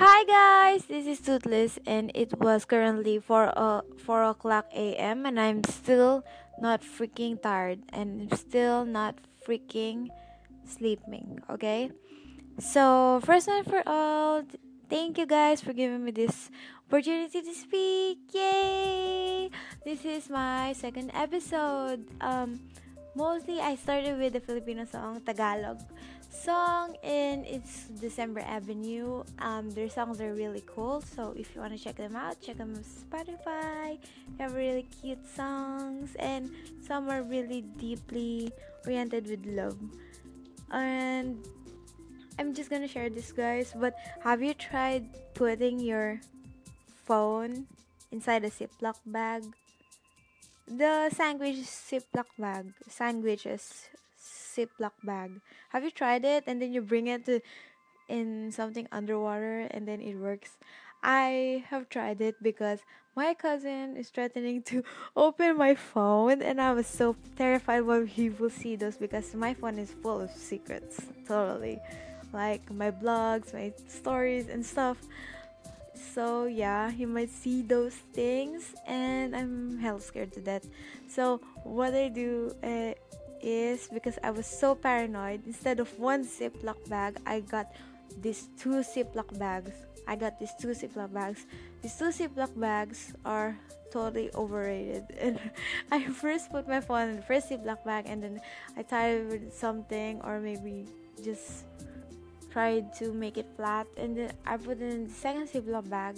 Hi guys, this is Toothless, and it was currently 4 uh, 4 o'clock a.m. and I'm still not freaking tired and I'm still not freaking sleeping. Okay, so first and for all, thank you guys for giving me this opportunity to speak. Yay! This is my second episode. Um, mostly I started with the Filipino song Tagalog song and it's December Avenue. Um, their songs are really cool, so if you want to check them out, check them on Spotify. They have really cute songs and some are really deeply oriented with love. And I'm just gonna share this, guys. But have you tried putting your phone inside a Ziploc bag? The sandwich Ziploc bag, sandwiches Ziploc bag. Have you tried it? And then you bring it to in something underwater and then it works. I have tried it because my cousin is threatening to open my phone and I was so terrified what he will see those because my phone is full of secrets. Totally. Like my blogs, my stories and stuff. So yeah, he might see those things and I'm hell scared to death. So what I do uh, is because I was so paranoid. Instead of one Ziploc bag, I got these two Ziploc bags. I got these two Ziploc bags. These two Ziploc bags are totally overrated. And I first put my phone in the first Ziploc bag and then I tied it with something or maybe just tried to make it flat and then I put it in the second Ziploc bag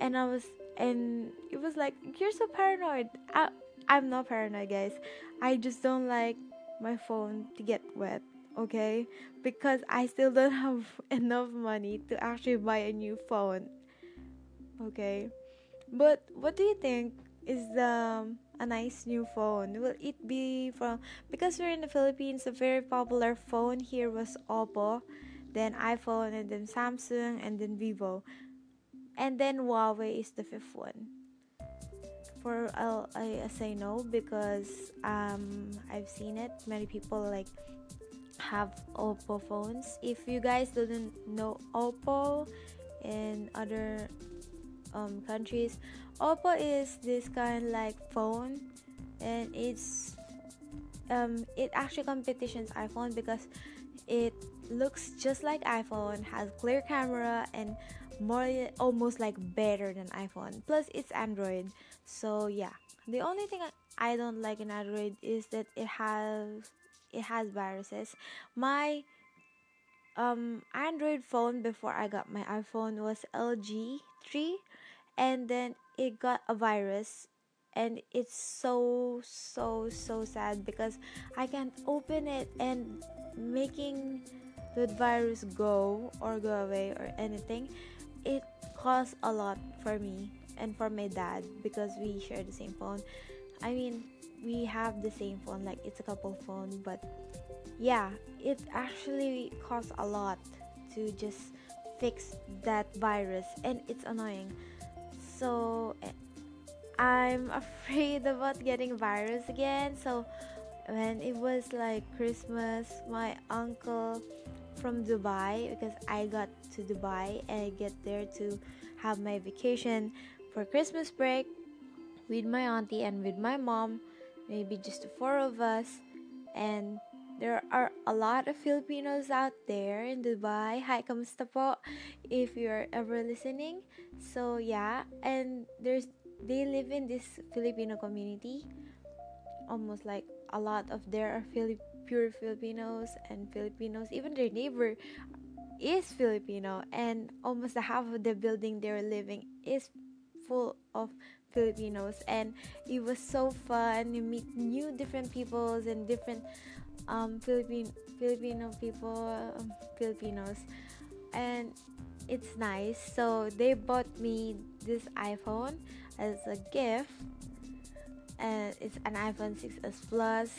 and I was and it was like you're so paranoid. I, I'm not paranoid, guys. I just don't like my phone to get wet, okay? Because I still don't have enough money to actually buy a new phone, okay? But what do you think is the a nice new phone? Will it be from because we're in the Philippines? A very popular phone here was Oppo, then iPhone, and then Samsung, and then Vivo, and then Huawei is the fifth one for I'll, I say no because um, I've seen it. Many people like have Oppo phones. If you guys didn't know Oppo in other um, countries, Oppo is this kind like phone, and it's um, it actually competitions iPhone because it looks just like iPhone, has clear camera and more almost like better than iPhone. Plus it's Android. So yeah. The only thing I don't like in Android is that it has it has viruses. My um Android phone before I got my iPhone was LG 3 and then it got a virus and it's so so so sad because I can't open it and making the virus go or go away or anything it costs a lot for me and for my dad because we share the same phone. I mean we have the same phone like it's a couple phone but yeah it actually costs a lot to just fix that virus and it's annoying. So eh, i'm afraid about getting virus again. So when it was like christmas my uncle from Dubai because I got to Dubai and I get there to have my vacation for Christmas break with my auntie and with my mom, maybe just the four of us. And there are a lot of Filipinos out there in Dubai. Hi, kamusta po? If you're ever listening. So yeah, and there's they live in this Filipino community. Almost like a lot of there are Filip pure Filipinos and Filipinos. Even their neighbor is Filipino, and almost half of the building they're living is full of Filipinos. And it was so fun. You meet new different peoples and different um, Philippine Filipino people, um, Filipinos, and it's nice. So they bought me this iPhone as a gift, and it's an iPhone 6s Plus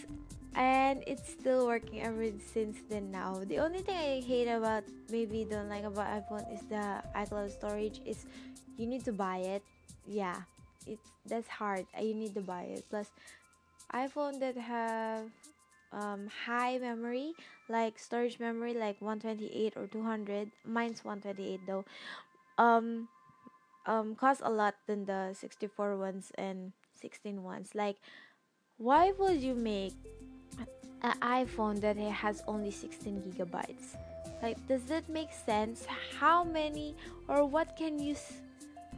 and it's still working ever since then now. The only thing i hate about maybe don't like about iphone is the icloud storage is you need to buy it. Yeah it's that's hard. Uh, you need to buy it. Plus iphone that have um, high memory like storage memory like 128 or 200 mine's 128 though. Um um cost a lot than the 64 ones and 16 ones. Like why would you make an iphone that has only 16 gigabytes. Like does that make sense? How many or what can you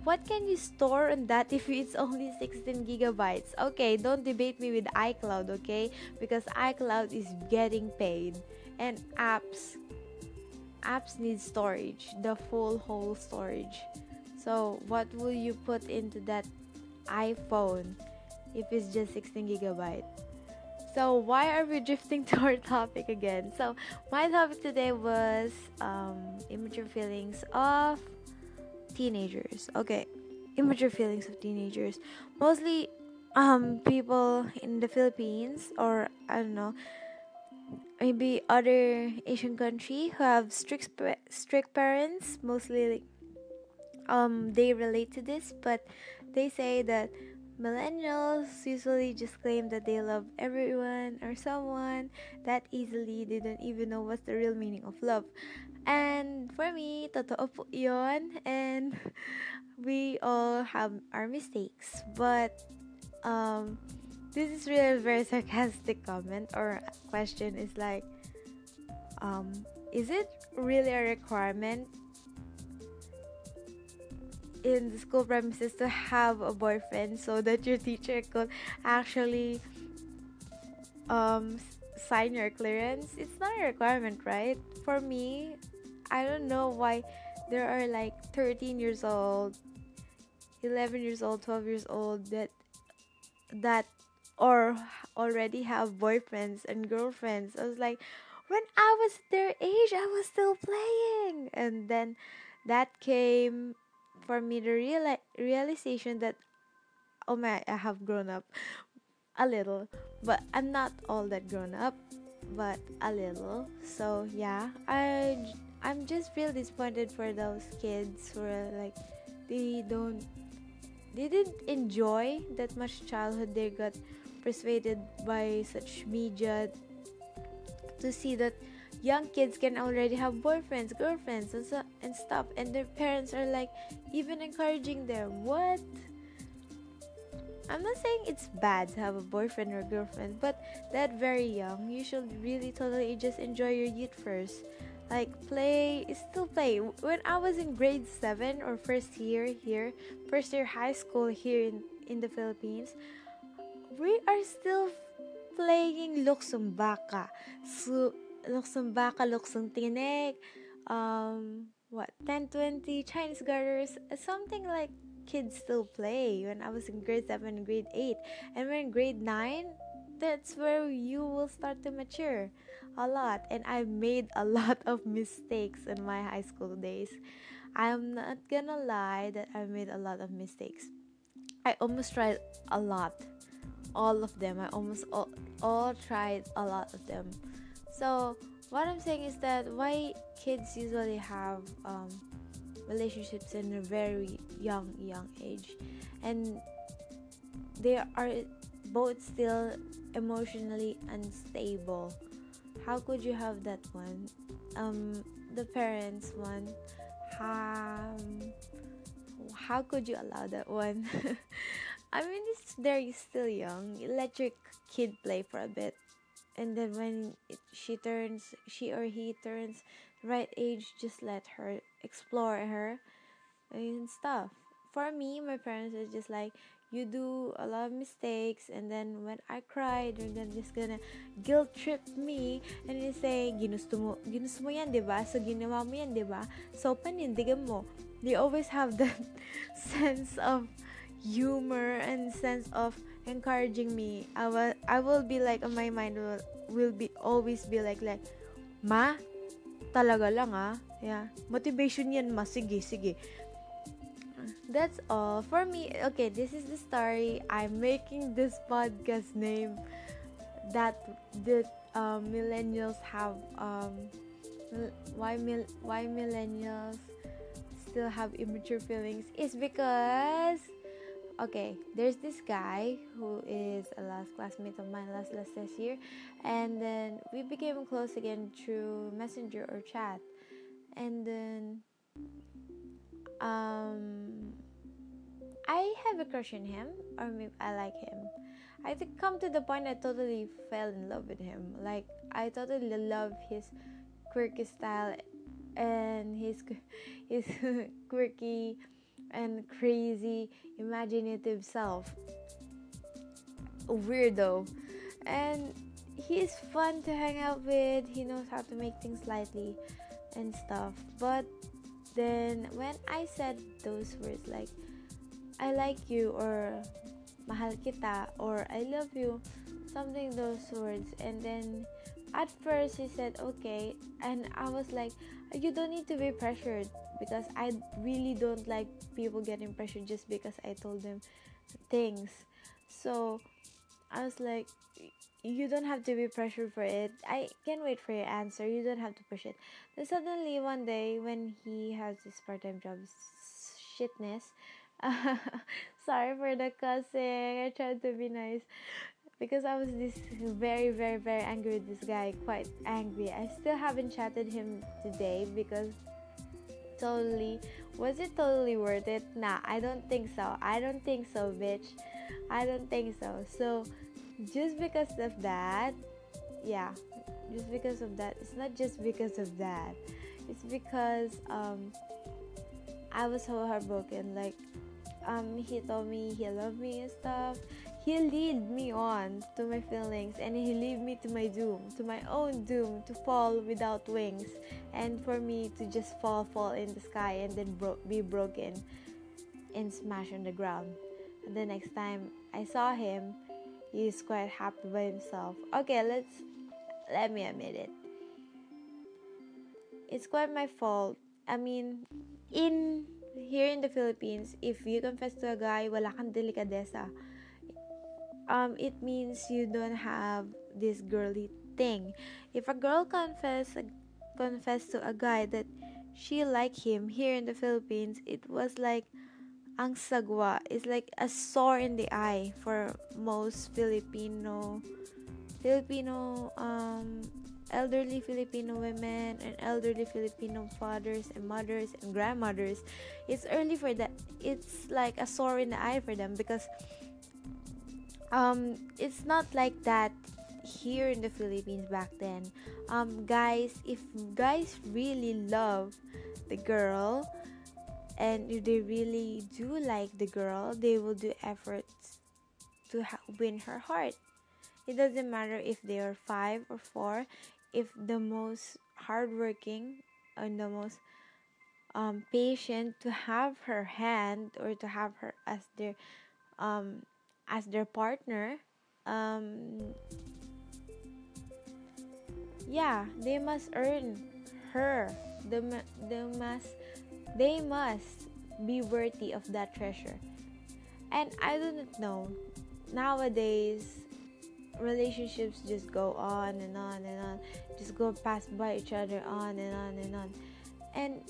what can you store on that if it's only 16 gigabytes? Okay don't debate me with icloud okay? Because icloud is getting paid and apps apps need storage the full whole storage. So what will you put into that iphone if it's just 16 gigabyte so why are we drifting to our topic again? So my topic today was um, immature feelings of teenagers. Okay immature feelings of teenagers. Mostly um people in the philippines or i don't know maybe other asian country who have strict strict parents. Mostly like, um they relate to this but they say that millennials usually just claim that they love everyone or someone that easily they don't even know what's the real meaning of love and for me, totoo po yun. And we all have our mistakes. But um, this is really a very sarcastic comment or question is like, um, is it really a requirement in the school premises to have a boyfriend so that your teacher could actually um, sign your clearance? It's not a requirement, right? For me, I don't know why there are like 13 years old, 11 years old, 12 years old that that or already have boyfriends and girlfriends. I was like, when I was their age, I was still playing. And then that came for me the real realization that oh my, I have grown up a little, but I'm not all that grown up, but a little. So yeah, I I'm just real disappointed for those kids who are like they don't they didn't enjoy that much childhood they got persuaded by such media to see that young kids can already have boyfriends girlfriends and, so, and stuff and their parents are like even encouraging them. What? I'm not saying it's bad to have a boyfriend or girlfriend but that very young you should really totally just enjoy your youth first. Like play still play. When i was in grade 7 or first year here first year high school here in, in the philippines we are still playing luksong baka so luksong baka luksong tinik um what 1020 chinese garters something like kids still play when i was in grade 7 and grade 8 and when grade 9 that's where you will start to mature a lot and I made a lot of mistakes in my high school days. I'm not gonna lie that I made a lot of mistakes. I almost tried a lot. All of them. I almost all, all tried a lot of them. So what I'm saying is that why kids usually have um, relationships in a very young young age. And they are both still emotionally unstable. How could you have that one? Um the parents one um how could you allow that one? I mean they're still young. Let your kid play for a bit and then when it, she turns she or he turns right age just let her explore her and stuff. For me my parents are just like you do a lot of mistakes and then when I cried they're gonna just gonna guilt trip me. And they say ginusto mo ginusto mo yan diba? So ginawa mo yan diba? So panindigan mo. They always have that sense of humor and sense of encouraging me I will I will be like my mind will, will be always be like like ma talaga lang ah. Yeah. Motivation yan ma. Sige sige. That's all. For me okay this is the story. I'm making this podcast name that the uh, millennials have um why mil- why millennials still have immature feelings is because okay there's this guy who is a last classmate of mine last last this year and then we became close again through messenger or chat and then um I have a crush on him or maybe I like him. I think come to the point I totally fell in love with him. Like I totally love his quirky style and his his quirky and crazy imaginative self. Weirdo. And he's fun to hang out with. He knows how to make things lightly and stuff. But then when I said those words like I like you or mahal kita or I love you, something those words. And then at first he said okay, and I was like, you don't need to be pressured because I really don't like people getting pressured just because I told them things. So I was like, you don't have to be pressured for it. I can wait for your answer. You don't have to push it. Then suddenly one day when he has this part-time job, shitness, sorry for the cussing. I tried to be nice because I was this very, very, very angry with this guy. Quite angry. I still haven't chatted him today because totally was it totally worth it? Nah, I don't think so. I don't think so, bitch. I don't think so. So just because of that, yeah, just because of that. It's not just because of that. It's because um I was so heartbroken. Like um, he told me he loved me and stuff. He lead me on to my feelings and he lead me to my doom, to my own doom, to fall without wings, and for me to just fall, fall in the sky and then bro- be broken and smash on the ground. And the next time I saw him, he is quite happy by himself. Okay, let's let me admit it. It's quite my fault. I mean, in here in the Philippines, if you confess to a guy, wala kang delikadesa. Um, it means you don't have this girly thing. If a girl confess confess to a guy that she like him here in the Philippines, it was like ang sagwa. It's like a sore in the eye for most Filipino Filipino um elderly Filipino women and elderly Filipino fathers and mothers and grandmothers, it's early for that. It's like a sore in the eye for them because um, it's not like that here in the Philippines back then. Um, guys, if guys really love the girl and if they really do like the girl, they will do efforts to ha- win her heart. It doesn't matter if they are five or four if the most hardworking and the most um, patient to have her hand or to have her as their um, as their partner um, yeah they must earn her. The, the must they must be worthy of that treasure. And i don't know. Nowadays relationships just go on and on and on. Just go past by each other on and on and on. And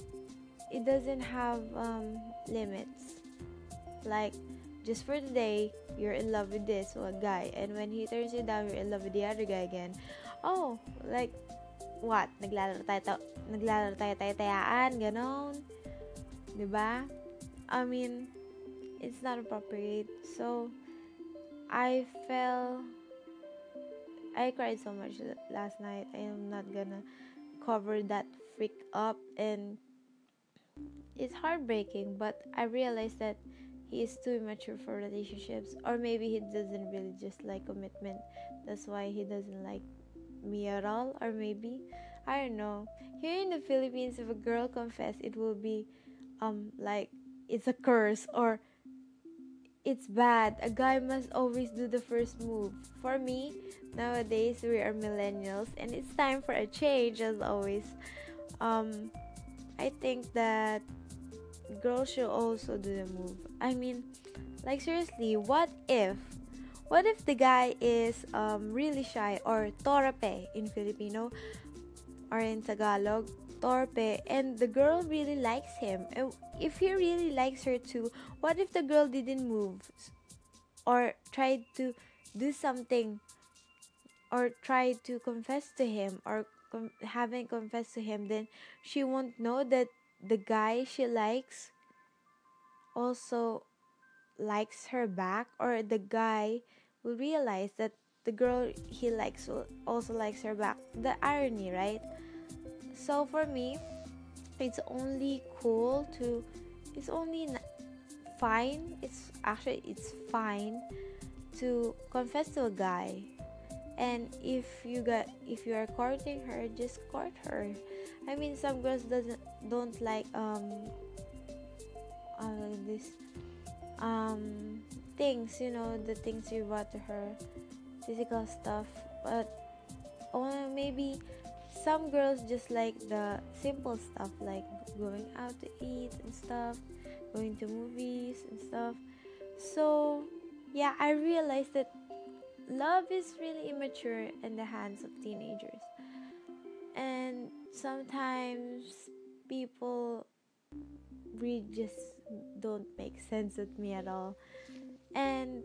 it doesn't have um, limits. Like just for the day you're in love with this one guy. And when he turns you down you're in love with the other guy again. Oh like what? Naglalaro tayo naglalaro tayo tayaan ganon. 'di ba i mean it's not appropriate. So i felt I cried so much last night. I am not gonna cover that freak up. And it's heartbreaking, but I realized that he is too immature for relationships or maybe he doesn't really just like commitment. That's why he doesn't like me at all or maybe I don't know. Here in the Philippines if a girl confess it will be um like it's a curse or it's bad. A guy must always do the first move. For me, nowadays we are millennials and it's time for a change as always. Um I think that girls should also do the move. I mean, like seriously, what if what if the guy is um really shy or torpe in Filipino or in Tagalog? torpe and the girl really likes him. And if he really likes her too, what if the girl didn't move or tried to do something or tried to confess to him or com- haven't confessed to him, then she won't know that the guy she likes also likes her back or the guy will realize that the girl he likes also likes her back. The irony right? So for me it's only cool to it's only fine it's actually it's fine to confess to a guy. And if you got if you are courting her just court her. I mean some girls doesn't don't like um uh, this um things you know the things you brought to her physical stuff. But or maybe some girls just like the simple stuff like going out to eat and stuff going to movies and stuff. So yeah i realized that love is really immature in the hands of teenagers. And sometimes people really just don't make sense with me at all and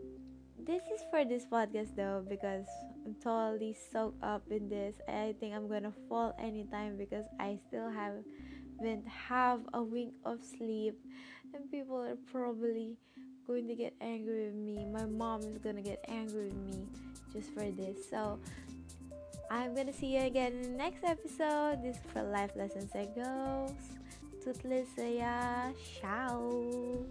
this is for this podcast though because I'm totally soaked up in this. I think I'm gonna fall anytime because I still haven't have a wink of sleep, and people are probably going to get angry with me. My mom is gonna get angry with me just for this. So I'm gonna see you again in the next episode. This is for Life Lessons and Goals. Toothless saya. Ciao.